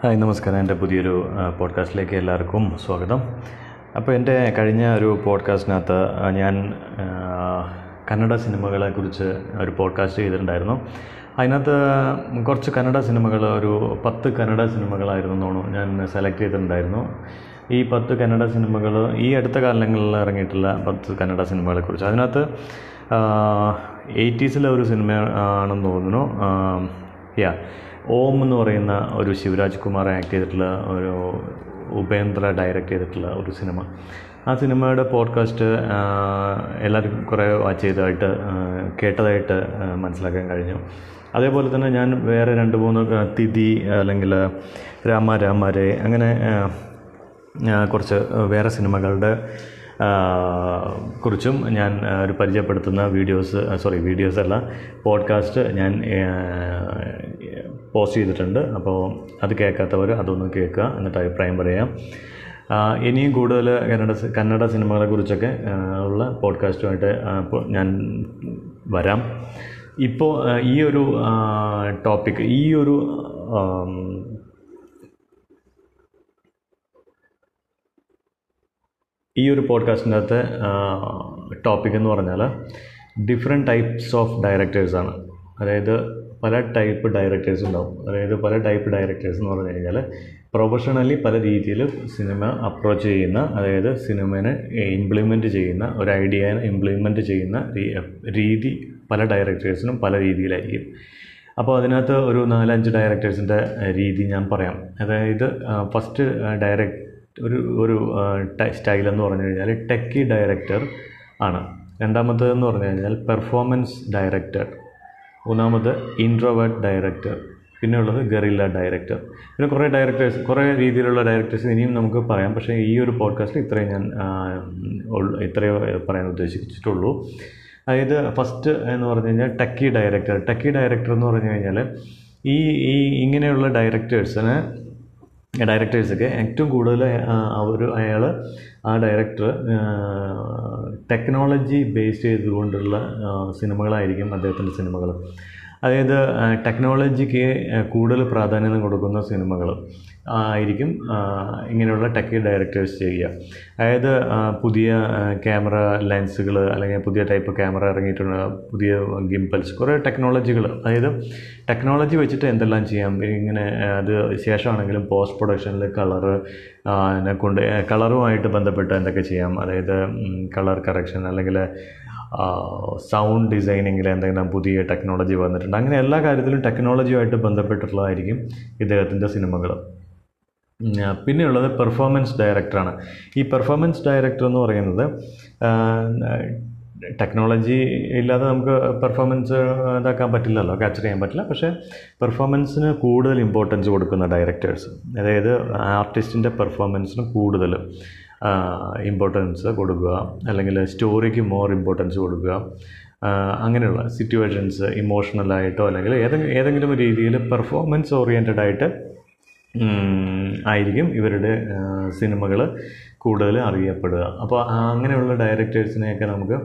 Hi നമസ്കാരം. എന്റെ പുതിയൊരു പോഡ്കാസ്റ്റിലേക്ക് എല്ലാവർക്കും സ്വാഗതം. അപ്പോൾ എന്റെ കഴിഞ്ഞ ഒരു പോഡ്കാസ്റ്റിനകത്ത് ഞാൻ കന്നഡ സിനിമകളെ കുറിച്ച് ഒരു പോഡ്കാസ്റ്റ് ചെയ്തിട്ടുണ്ടായിരുന്നു. അതിനകത്ത് കുറച്ച് കന്നഡ സിനിമകൾ ഒരു പത്ത് കന്നഡ സിനിമകളായിരുന്നു തോന്നുന്നു ഞാൻ സെലക്ട് ചെയ്തിട്ടുണ്ടായിരുന്നു. ഈ പത്ത് കന്നഡ സിനിമകൾ ഈ അടുത്ത കാലങ്ങളിൽ ഇറങ്ങിയിട്ടുള്ള പത്ത് കന്നഡ സിനിമകളെക്കുറിച്ച് അതിനകത്ത് എയ്റ്റീസിലെ ഒരു സിനിമ ആണെന്ന് തോന്നുന്നു യാ ഓം എന്ന് പറയുന്ന ഒരു ശിവരാജ് കുമാർ ആക്ട് ചെയ്തിട്ടുള്ള ഒരു ഉപേന്ദ്ര ഡയറക്റ്റ് ചെയ്തിട്ടുള്ള ഒരു സിനിമ. ആ സിനിമയുടെ പോഡ്കാസ്റ്റ് എല്ലാവരും കുറേ വാച്ച് ചെയ്തതായിട്ട് കേട്ടതായിട്ട് മനസ്സിലാക്കാൻ കഴിഞ്ഞു. അതേപോലെ തന്നെ ഞാൻ വേറെ രണ്ട് മൂന്ന് തിഥി അല്ലെങ്കിൽ രാമ രാമാരെ അങ്ങനെ കുറച്ച് വേറെ സിനിമകളുടെ കുറിച്ചും ഞാൻ ഒരു പരിചയപ്പെടുത്തുന്ന വീഡിയോസ് സോറി വീഡിയോസ് അല്ല പോഡ്കാസ്റ്റ് ഞാൻ പോസ്റ്റ് ചെയ്തിട്ടുണ്ട്. അപ്പോൾ അത് കേൾക്കാത്തവർ അതൊന്ന് കേൾക്കുക. എന്നിട്ട് അഭിപ്രായം പറയാം. ഇനിയും കൂടുതൽ കന്നഡ കന്നഡ സിനിമകളെ കുറിച്ചൊക്കെ ഉള്ള പോഡ്കാസ്റ്റുമായിട്ട് ഞാൻ വരാം. ഇപ്പോൾ ഈ ഒരു ടോപ്പിക് ഈ ഒരു ഈ ഒരു പോഡ്കാസ്റ്റിന്റെ അകത്തെ ടോപ്പിക് എന്ന് പറഞ്ഞാൽ ഡിഫറെന്റ് ടൈപ്സ് ഓഫ് ഡയറക്ടേഴ്സാണ്. അതായത് പല ടൈപ്പ് ഡയറക്ടേഴ്സ് ഉണ്ടാവും. അതായത് പല ടൈപ്പ് ഡയറക്ടേഴ്സ് എന്ന് പറഞ്ഞു കഴിഞ്ഞാൽ പ്രൊഫഷണലി പല രീതിയിൽ സിനിമ അപ്രോച്ച് ചെയ്യുന്ന അതായത് സിനിമനെ ഇംപ്ലിമെന്റ് ചെയ്യുന്ന ഒരു ഐഡിയ ഇംപ്ലിമെന്റ് ചെയ്യുന്ന രീതി പല ഡയറക്ടേഴ്സിനും പല രീതിയിലായിരിക്കും. അപ്പോൾ അതിനകത്ത് ഒരു നാലഞ്ച് ഡയറക്ടേഴ്സിന്റെ രീതി ഞാൻ പറയാം. അതായത് ഫസ്റ്റ് ഡയറക്ട് ഒരു ഒരു സ്റ്റൈൽ എന്ന് പറഞ്ഞു കഴിഞ്ഞാൽ ടെക്കി ഡയറക്ടർ ആണ്. രണ്ടാമത്തേതെന്ന് പറഞ്ഞു കഴിഞ്ഞാൽ പെർഫോമൻസ് ഡയറക്ടർ മൂന്നാമത് ഇൻട്രോവേർട്ട് ഡയറക്ടർ പിന്നെ ഉള്ളത് ഗറില്ല ഡയറക്ടർ പിന്നെ കുറേ ഡയറക്ടേഴ്സ് കുറേ രീതിയിലുള്ള ഡയറക്ടേഴ്സ് ഇനിയും നമുക്ക് പറയാം. പക്ഷേ ഈ ഒരു പോഡ്കാസ്റ്റിൽ ഇത്രയും ഞാൻ ഇത്രയോ പറയാൻ ഉദ്ദേശിച്ചിട്ടുള്ളൂ. അതായത് ഫസ്റ്റ് എന്ന് പറഞ്ഞു കഴിഞ്ഞാൽ ടെക്കി ഡയറക്ടർ ടക്കി ഡയറക്ടർ എന്ന് പറഞ്ഞു കഴിഞ്ഞാൽ ഈ ഈ ഇങ്ങനെയുള്ള ഡയറക്ടേഴ്സിന് ഡയറക്ടേഴ്സൊക്കെ ഏറ്റവും കൂടുതൽ അവർ അയാൾ ആ ഡയറക്ടർ ടെക്നോളജി ബേസ് ചെയ്തുകൊണ്ടുള്ള സിനിമകളായിരിക്കും അദ്ദേഹത്തിന്റെ സിനിമകൾ. അതായത് ടെക്നോളജിക്ക് കൂടുതൽ പ്രാധാന്യം കൊടുക്കുന്ന സിനിമകൾ. ആയിരിക്കും ഇങ്ങനെയുള്ള ടെക്കി ഡയറക്ടേഴ്സ് ചെയ്യുക. അതായത് പുതിയ ക്യാമറ ലെൻസുകൾ അല്ലെങ്കിൽ പുതിയ ടൈപ്പ് ക്യാമറ ഇറങ്ങിയിട്ടുള്ള പുതിയ ഗിംപൽസ് കുറേ ടെക്നോളജികൾ അതായത് ടെക്നോളജി വെച്ചിട്ട് എന്തെല്ലാം ചെയ്യാം? ഇങ്ങനെ അത് ശേഷമാണെങ്കിലും പോസ്റ്റ് പ്രൊഡക്ഷനിൽ കളറ് കൊണ്ട് കളറുമായിട്ട് ബന്ധപ്പെട്ട് എന്തൊക്കെ ചെയ്യാം? അതായത് കളർ കറക്ഷൻ അല്ലെങ്കിൽ സൗണ്ട് ഡിസൈനിങ്ങിൽ എന്തെങ്കിലും പുതിയ ടെക്നോളജി വന്നിട്ടുണ്ട്. അങ്ങനെ എല്ലാ കാര്യത്തിലും ടെക്നോളജിയുമായിട്ട് ബന്ധപ്പെട്ടിട്ടുള്ളതായിരിക്കും ഇദ്ദേഹത്തിന്റെ സിനിമകൾ പിന്നെയുള്ളത് പെർഫോമൻസ് ഡയറക്ടറാണ് ഈ പെർഫോമൻസ് ഡയറക്ടർ എന്ന് പറയുന്നത് ടെക്നോളജി ഇല്ലാതെ നമുക്ക് പെർഫോമൻസ് ഇതാക്കാൻ പറ്റില്ലല്ലോ ക്യാപ്ചർ ചെയ്യാൻ പറ്റില്ല. പക്ഷേ പെർഫോമൻസിന് കൂടുതൽ ഇമ്പോർട്ടൻസ് കൊടുക്കുന്ന ഡയറക്ടേഴ്സ് അതായത് ആർട്ടിസ്റ്റിന്റെ പെർഫോമൻസിന് കൂടുതൽ ഇമ്പോർട്ടൻസ് കൊടുക്കുക അല്ലെങ്കിൽ സ്റ്റോറിക്ക് മോർ ഇമ്പോർട്ടൻസ് കൊടുക്കുക അങ്ങനെയുള്ള സിറ്റുവേഷൻസ് ഇമോഷണലായിട്ടോ അല്ലെങ്കിൽ ഏതെങ്കിലും രീതിയിൽ പെർഫോമൻസ് ഓറിയന്റഡ് ആയിട്ട് ആയിരിക്കും ഇവരുടെ സിനിമകൾ കൂടുതൽ അറിയപ്പെടുക. അപ്പോൾ അങ്ങനെയുള്ള ഡയറക്ടേഴ്സിനെയൊക്കെ നമുക്ക്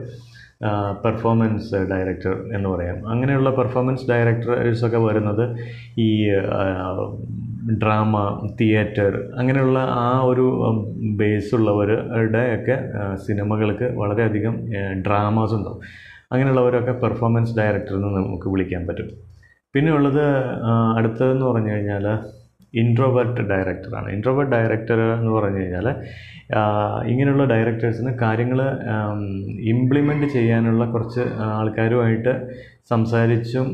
പെർഫോമൻസ് ഡയറക്ടർ എന്ന് പറയാം. അങ്ങനെയുള്ള പെർഫോമൻസ് ഡയറക്ടേഴ്സൊക്കെ വരുന്നത് ഈ ഡ്രാമ തിയേറ്റർ അങ്ങനെയുള്ള ആ ഒരു ബേസ് ഉള്ളവരുടെ ഒക്കെ സിനിമകൾക്ക് വളരെയധികം ഡ്രാമാസ് ഉണ്ടാവും. അങ്ങനെയുള്ളവരൊക്കെ പെർഫോമൻസ് ഡയറക്ടർ എന്ന് നമുക്ക് വിളിക്കാൻ പറ്റും. പിന്നെ ഉള്ളത് അടുത്തതെന്ന് പറഞ്ഞു കഴിഞ്ഞാൽ ഇൻട്രോവേർട്ട് ഡയറക്ടറാണ് ഇൻട്രോവേർട്ട് ഡയറക്ടർ എന്ന് പറഞ്ഞു കഴിഞ്ഞാൽ ഇങ്ങനെയുള്ള ഡയറക്ടേഴ്സിന് കാര്യങ്ങൾ ഇംപ്ലിമെന്റ് ചെയ്യാനുള്ള കുറച്ച് ആൾക്കാരുമായിട്ട് സംസാരിച്ചും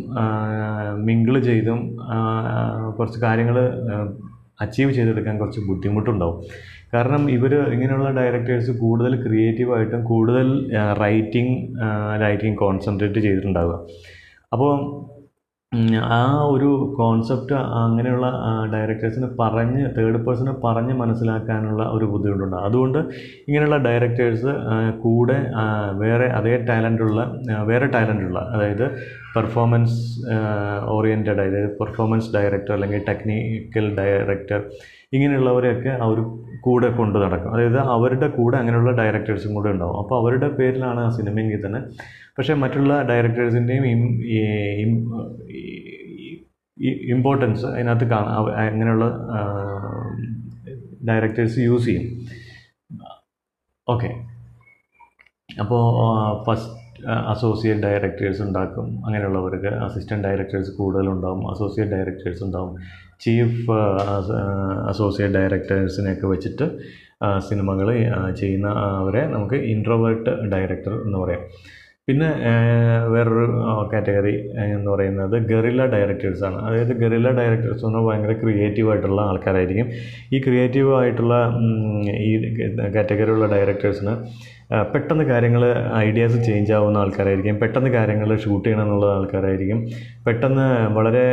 മിങ്കിൾ ചെയ്തും കുറച്ച് കാര്യങ്ങൾ അച്ചീവ് ചെയ്തെടുക്കാൻ കുറച്ച് ബുദ്ധിമുട്ടുണ്ടാവും. കാരണം ഇവർ ഇങ്ങനെയുള്ള ഡയറക്ടേഴ്സ് കൂടുതൽ ക്രിയേറ്റീവായിട്ടും കൂടുതൽ റൈറ്റിംഗ് റൈറ്റിംഗ് കോൺസെൻട്രേറ്റ് ചെയ്തിട്ടുണ്ടാവുക. അപ്പോൾ ആ ഒരു കോൺസെപ്റ്റ് അങ്ങനെയുള്ള ഡയറക്ടേഴ്സിന് പറഞ്ഞ് തേർഡ് പേഴ്സണ് പറഞ്ഞ് മനസ്സിലാക്കാനുള്ള ഒരു ബുദ്ധിമുട്ടുണ്ട്. അതുകൊണ്ട് ഇങ്ങനെയുള്ള ഡയറക്ടേഴ്സ് കൂടെ വേറെ അതേ ടാലന്റുള്ള വേറെ ടാലന്റുള്ള അതായത് പെർഫോമൻസ് ഓറിയന്റഡ് അതായത് പെർഫോമൻസ് ഡയറക്ടർ അല്ലെങ്കിൽ ടെക്നിക്കൽ ഡയറക്ടർ ഇങ്ങനെയുള്ളവരെയൊക്കെ അവർ കൂടെ കൊണ്ട് നടക്കും. അതായത് അവരുടെ കൂടെ അങ്ങനെയുള്ള ഡയറക്ടേഴ്സും കൂടെ ഉണ്ടാവും. അപ്പോൾ അവരുടെ പേരിലാണ് ആ സിനിമയെങ്കിൽ തന്നെ. പക്ഷേ മറ്റുള്ള ഡയറക്ടേഴ്സിന്റെയും ഇമ്പോർട്ടൻസ് അതിനകത്ത് കാണാം അങ്ങനെയുള്ള ഡയറക്ടേഴ്സ് യൂസ് ചെയ്യും. ഓക്കെ. അപ്പോൾ ഫസ്റ്റ് അസോസിയേറ്റ് ഡയറക്ടേഴ്സ് ഉണ്ടാക്കും. അങ്ങനെയുള്ളവർക്ക് അസിസ്റ്റന്റ് ഡയറക്ടേഴ്സ് കൂടുതലുണ്ടാവും. അസോസിയേറ്റ് ഡയറക്ടേഴ്സ് ഉണ്ടാവും. ചീഫ് അസോസിയേറ്റ് ഡയറക്ടേഴ്സിനെയൊക്കെ വെച്ചിട്ട് സിനിമകൾ ചെയ്യുന്ന അവരെ നമുക്ക് ഇൻട്രോവേർട്ട് ഡയറക്ടർ എന്ന് പറയാം. പിന്നെ വേറൊരു കാറ്റഗറി എന്ന് പറയുന്നത് ഗറില്ല ഡയറക്ടേഴ്സാണ് അതായത് ഗറില്ല ഡയറക്ടേഴ്സ് എന്ന് പറഞ്ഞാൽ ഭയങ്കര ക്രിയേറ്റീവ് ആയിട്ടുള്ള ആൾക്കാരായിരിക്കും. ഈ ക്രിയേറ്റീവ് ആയിട്ടുള്ള ഈ കാറ്റഗറിയുള്ള ഡയറക്ടേഴ്സിന് പെട്ടെന്ന് കാര്യങ്ങൾ ഐഡിയാസ് ചേഞ്ച് ആവുന്ന ആൾക്കാരായിരിക്കും. പെട്ടെന്ന് കാര്യങ്ങൾ ഷൂട്ട് ചെയ്യണം എന്നുള്ള ആൾക്കാരായിരിക്കും. പെട്ടെന്ന് വളരെ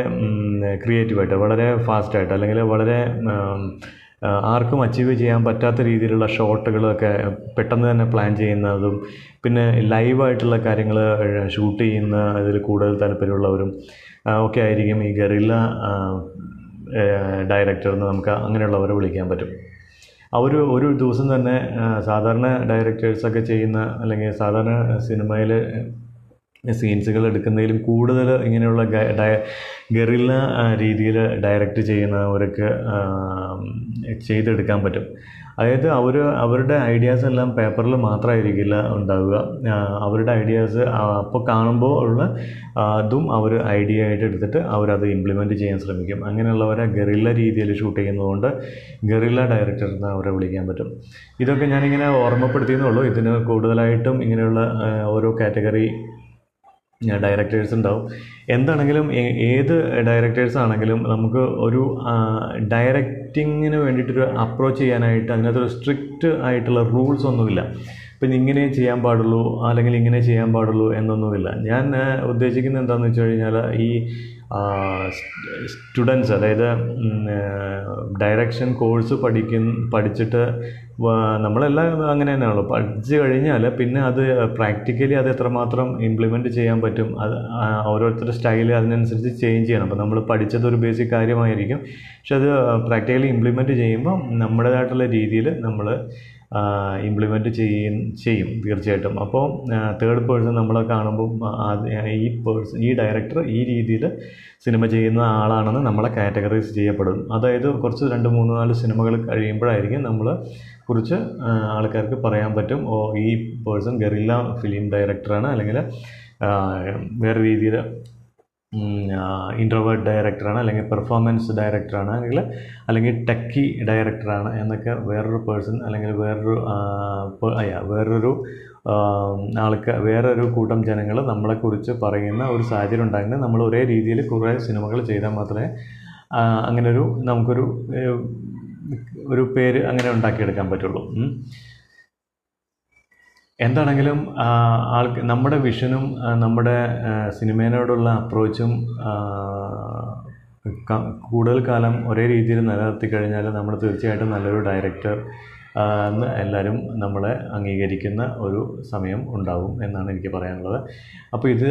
ക്രിയേറ്റീവായിട്ട് വളരെ ഫാസ്റ്റായിട്ട് അല്ലെങ്കിൽ വളരെ ആർക്കും അച്ചീവ് ചെയ്യാൻ പറ്റാത്ത രീതിയിലുള്ള ഷോട്ടുകളൊക്കെ പെട്ടെന്ന് തന്നെ പ്ലാൻ ചെയ്യുന്നതും പിന്നെ ലൈവായിട്ടുള്ള കാര്യങ്ങൾ ഷൂട്ട് ചെയ്യുന്ന ഇതിൽ കൂടുതൽ താല്പര്യമുള്ളവരും ഒക്കെ ആയിരിക്കും ഈ ഗറില്ല ഡയറക്ടർ എന്ന് നമുക്ക് അങ്ങനെയുള്ളവരെ വിളിക്കാൻ പറ്റും. അവർ ഒരു ദിവസം തന്നെ സാധാരണ ഡയറക്ടേഴ്സൊക്കെ ചെയ്യുന്ന അല്ലെങ്കിൽ സാധാരണ സിനിമയിൽ സീൻസുകൾ എടുക്കുന്നതിലും കൂടുതൽ ഇങ്ങനെയുള്ള ഗറില്ല രീതിയിൽ ഡയറക്റ്റ് ചെയ്യുന്നവർക്ക് ചെയ്തെടുക്കാൻ പറ്റും. അതായത് അവർ അവരുടെ ഐഡിയാസ് എല്ലാം പേപ്പറിൽ മാത്രമായിരിക്കില്ല ഉണ്ടാവുക. അവരുടെ ഐഡിയാസ് അപ്പോൾ കാണുമ്പോൾ ഉള്ള അതും അവർ ഐഡിയ ആയിട്ട് എടുത്തിട്ട് അവരത് ഇംപ്ലിമെന്റ് ചെയ്യാൻ ശ്രമിക്കും. അങ്ങനെയുള്ളവരെ ഗറില്ല രീതിയിൽ ഷൂട്ട് ചെയ്യുന്നതുകൊണ്ട് ഗറില്ല ഡയറക്ടർ എന്ന് അവരെ വിളിക്കാൻ പറ്റും. ഇതൊക്കെ ഞാനിങ്ങനെ ഓർമ്മപ്പെടുത്തിയെന്നുള്ളൂ ഇതിന് കൂടുതലായിട്ടും ഇങ്ങനെയുള്ള ഓരോ കാറ്റഗറി ഡയറക്ടേഴ്സ് ഉണ്ടാവും. എന്താണെങ്കിലും ഏത് ഡയറക്ടേഴ്സ് ആണെങ്കിലും നമുക്ക് ഒരു ഡയറക്റ്റിങ്ങിന് വേണ്ടിയിട്ടൊരു അപ്രോച്ച് ചെയ്യാനായിട്ട് അതിനകത്തൊരു സ്ട്രിക്റ്റ് ആയിട്ടുള്ള റൂൾസ് ഒന്നുമില്ല. ഇപ്പം ഇങ്ങനെ ചെയ്യാൻ പാടുള്ളൂ അല്ലെങ്കിൽ ഇങ്ങനെ ചെയ്യാൻ പാടുള്ളൂ എന്നൊന്നുമില്ല. ഞാൻ ഉദ്ദേശിക്കുന്നത് എന്താണെന്ന് വെച്ച് കഴിഞ്ഞാൽ ഈ സ്റ്റുഡൻസ് അതായത് ഡയറക്ഷൻ കോഴ്സ് പഠിക്കുന്ന പഠിച്ചിട്ട് നമ്മളെല്ലാം അങ്ങനെ തന്നെയാണല്ലോ. പഠിച്ചു കഴിഞ്ഞാൽ പിന്നെ അത് പ്രാക്ടിക്കലി അത് എത്രമാത്രം ഇംപ്ലിമെന്റ് ചെയ്യാൻ പറ്റും അത് ഓരോരുത്തരുടെ സ്റ്റൈൽ അതിനനുസരിച്ച് ചേഞ്ച് ചെയ്യണം. അപ്പോൾ നമ്മൾ പഠിച്ചത് ഒരു ബേസിക് കാര്യമായിരിക്കും. പക്ഷെ അത് പ്രാക്ടിക്കലി ഇംപ്ലിമെന്റ് ചെയ്യുമ്പോൾ നമ്മുടേതായിട്ടുള്ള രീതിയിൽ നമ്മൾ ഇംപ്ലിമെന്റ് ചെയ്യും ചെയ്യും തീർച്ചയായിട്ടും. അപ്പോൾ തേർഡ് പേഴ്സൺ നമ്മൾ കാണുമ്പോൾ ഈ പേഴ്സൺ ഈ ഡയറക്ടർ ഈ രീതിയിൽ സിനിമ ചെയ്യുന്ന ആളാണെന്ന് നമ്മളെ കാറ്റഗറൈസ് ചെയ്യപ്പെടും. അതായത് കുറച്ച് രണ്ട് മൂന്ന് നാല് സിനിമകൾ കഴിയുമ്പോഴായിരിക്കും നമ്മൾ കുറിച്ച് ആൾക്കാർക്ക് പറയാൻ പറ്റും. ഓ ഈ പേഴ്സൺ ഗറില്ല ഫിലിം ഡയറക്ടറാണ് അല്ലെങ്കിൽ വേറെ രീതിയിൽ ഇൻട്രോവേർട്ട് ഡയറക്ടറാണ് അല്ലെങ്കിൽ പെർഫോമൻസ് ഡയറക്ടറാണ് അല്ലെങ്കിൽ അല്ലെങ്കിൽ ടെക്കി ഡയറക്ടറാണ് എന്നൊക്കെ വേറൊരു പേഴ്സൺ അല്ലെങ്കിൽ വേറൊരു അയ്യാ വേറൊരു ആൾക്ക് വേറൊരു കൂട്ടം ജനങ്ങൾ നമ്മളെക്കുറിച്ച് പറയുന്ന ഒരു സാഹചര്യം ഉണ്ടായിരുന്നു നമ്മൾ ഒരേ രീതിയിൽ കുറേ സിനിമകൾ ചെയ്താൽ മാത്രമേ അങ്ങനൊരു നമുക്കൊരു ഒരു പേര് അങ്ങനെ ഉണ്ടാക്കിയെടുക്കാൻ പറ്റുള്ളൂ. എന്താണെങ്കിലും ആൾ ആൾക്ക് നമ്മുടെ വിഷനും നമ്മുടെ സിനിമേനോടുള്ള അപ്രോച്ചും കൂടുതൽ കാലം ഒരേ രീതിയിൽ നിലനിർത്തി കഴിഞ്ഞാൽ നമ്മൾ തീർച്ചയായിട്ടും നല്ലൊരു ഡയറക്ടർ എന്ന് എല്ലാവരും നമ്മളെ അംഗീകരിക്കുന്ന ഒരു സമയം ഉണ്ടാവും എന്നാണ് എനിക്ക് പറയാനുള്ളത്. അപ്പോൾ ഇത്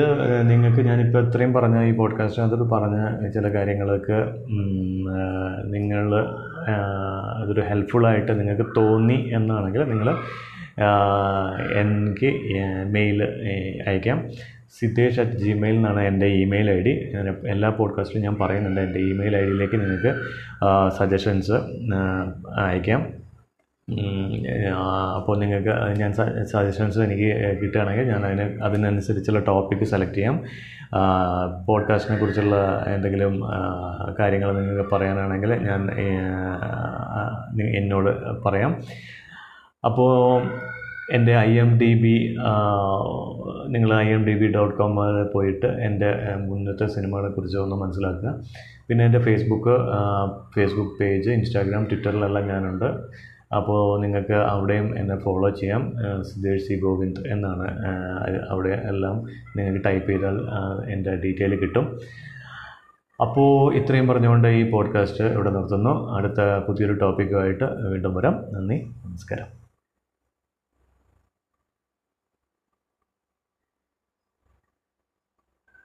നിങ്ങൾക്ക് ഞാനിപ്പോൾ ഇത്രയും പറഞ്ഞ ഈ പോഡ്കാസ്റ്റിനകത്ത് പറഞ്ഞ ചില കാര്യങ്ങളൊക്കെ നിങ്ങൾ അതൊരു ഹെൽപ്ഫുള്ളായിട്ട് നിങ്ങൾക്ക് തോന്നി എന്നാണെങ്കിൽ നിങ്ങൾ എനിക്ക് മെയിൽ അയക്കാം. സിദ്ധേഷ് അറ്റ് ജിമെയിൽ എന്നാണ് എന്റെ ഇമെയിൽ ഐ ഡി. എല്ലാ പോഡ്കാസ്റ്റിലും ഞാൻ പറയുന്നുണ്ട് എന്റെ ഇമെയിൽ ഐ ഡിയിലേക്ക് നിങ്ങൾക്ക് സജഷൻസ് അയക്കാം. അപ്പോൾ നിങ്ങൾക്ക് ഞാൻ സജഷൻസ് എനിക്ക് കിട്ടുകയാണെങ്കിൽ ഞാൻ അതിന് അതിനനുസരിച്ചുള്ള ടോപ്പിക്ക് സെലക്ട് ചെയ്യാം. പോഡ്കാസ്റ്റിനെ കുറിച്ചുള്ള എന്തെങ്കിലും കാര്യങ്ങൾ നിങ്ങൾക്ക് പറയാനാണെങ്കിൽ ഞാൻ എന്നോട് പറയാം. അപ്പോൾ എന്റെ ഐ എം ഡി ബി നിങ്ങൾ I M D B dot കോമിൽ പോയിട്ട് എന്റെ മുന്നത്തെ സിനിമകളെ കുറിച്ച് ഒന്ന് മനസ്സിലാക്കുക. പിന്നെ എന്റെ ഫേസ്ബുക്ക് ഫേസ്ബുക്ക് പേജ് ഇൻസ്റ്റാഗ്രാം ട്വിറ്ററിലെല്ലാം ഞാനുണ്ട്. അപ്പോൾ നിങ്ങൾക്ക് അവിടെയും എന്നെ ഫോളോ ചെയ്യാം. സിദ്ധേഷ് സി ഗോവിന്ദ് എന്നാണ് അവിടെ എല്ലാം നിങ്ങൾക്ക് ടൈപ്പ് ചെയ്താൽ എന്റെ ഡീറ്റെയിൽ കിട്ടും. അപ്പോൾ ഇത്രയും പറഞ്ഞുകൊണ്ട് ഈ പോഡ്കാസ്റ്റ് ഇവിടെ നിർത്തുന്നു. അടുത്ത പുതിയൊരു ടോപ്പിക്കുമായിട്ട് വീണ്ടും വരാം. നന്ദി നമസ്കാരം.